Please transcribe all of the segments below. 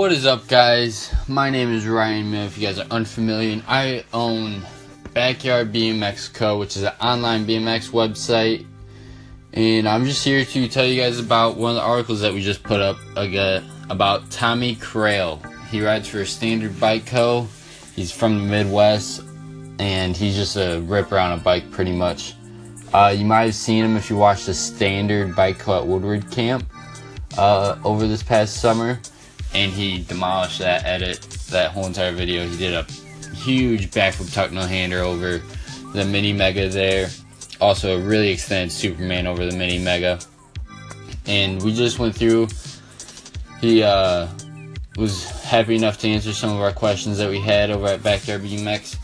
What is up, guys? My name is Ryan Mill. If you guys are unfamiliar, I own Backyard BMX Co., which is an online BMX website. And I'm just here to tell you guys about one of the articles that we just put up again, about Tommy Crail. He rides for Standard Bike Co. He's from the Midwest, and he's just a ripper on a bike, pretty much. Uh, you might have seen him if you watched the Standard Bike Co. at Woodward Camp uh, over this past summer, and he demolished that edit, that whole entire video. He did a huge backflip tuck no hander over the mini mega there. Also, a really extended Superman over the mini mega. And we just went through. He uh, was happy enough to answer some of our questions that we had over at Backyard BMX.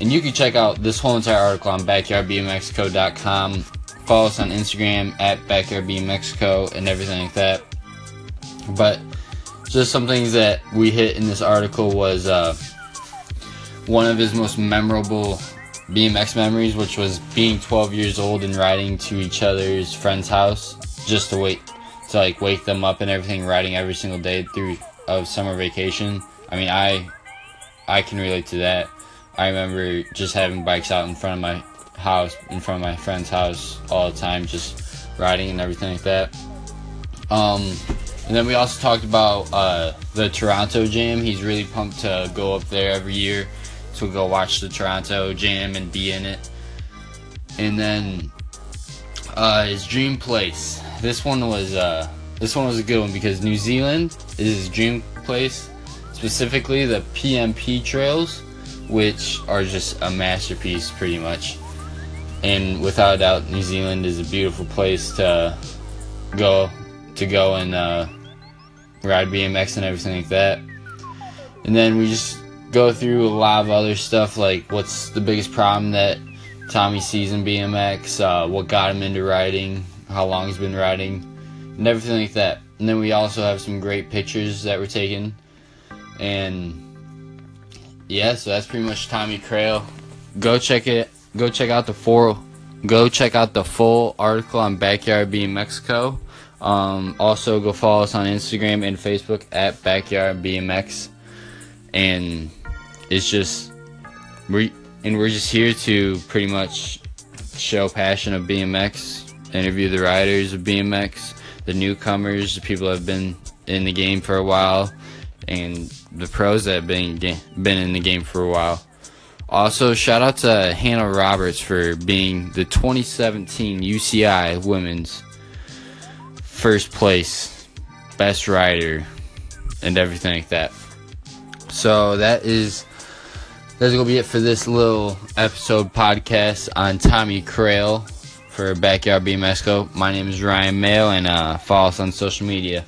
And you can check out this whole entire article on backyardbmxco.com. Follow us on Instagram at backyardbmxco and everything like that. But just some things that we hit in this article was uh, one of his most memorable BMX memories, which was being 12 years old and riding to each other's friend's house just to wait to like wake them up and everything, riding every single day through of summer vacation. I mean, I I can relate to that. I remember just having bikes out in front of my house, in front of my friend's house all the time, just riding and everything like that. Um, and then we also talked about uh, the Toronto Jam. He's really pumped to go up there every year to go watch the Toronto Jam and be in it. And then uh, his dream place. This one was uh, this one was a good one because New Zealand is his dream place, specifically the PMP trails, which are just a masterpiece, pretty much. And without a doubt, New Zealand is a beautiful place to go to go and uh, ride BMX and everything like that. And then we just go through a lot of other stuff like what's the biggest problem that Tommy sees in BMX, uh, what got him into riding, how long he's been riding, and everything like that. And then we also have some great pictures that were taken. And yeah, so that's pretty much Tommy Crail. Go check it. Go check out the full. Go check out the full article on Backyard BMX Co. Um, also, go follow us on Instagram and Facebook at Backyard BMX. And it's just we and we're just here to pretty much show passion of BMX, interview the riders of BMX, the newcomers, the people that have been in the game for a while, and the pros that have been been in the game for a while. Also, shout out to Hannah Roberts for being the 2017 UCI Women's first place, best rider, and everything like that. So that is that's gonna be it for this little episode podcast on Tommy Crail for Backyard BMX Co. My name is Ryan Mail, and uh, follow us on social media.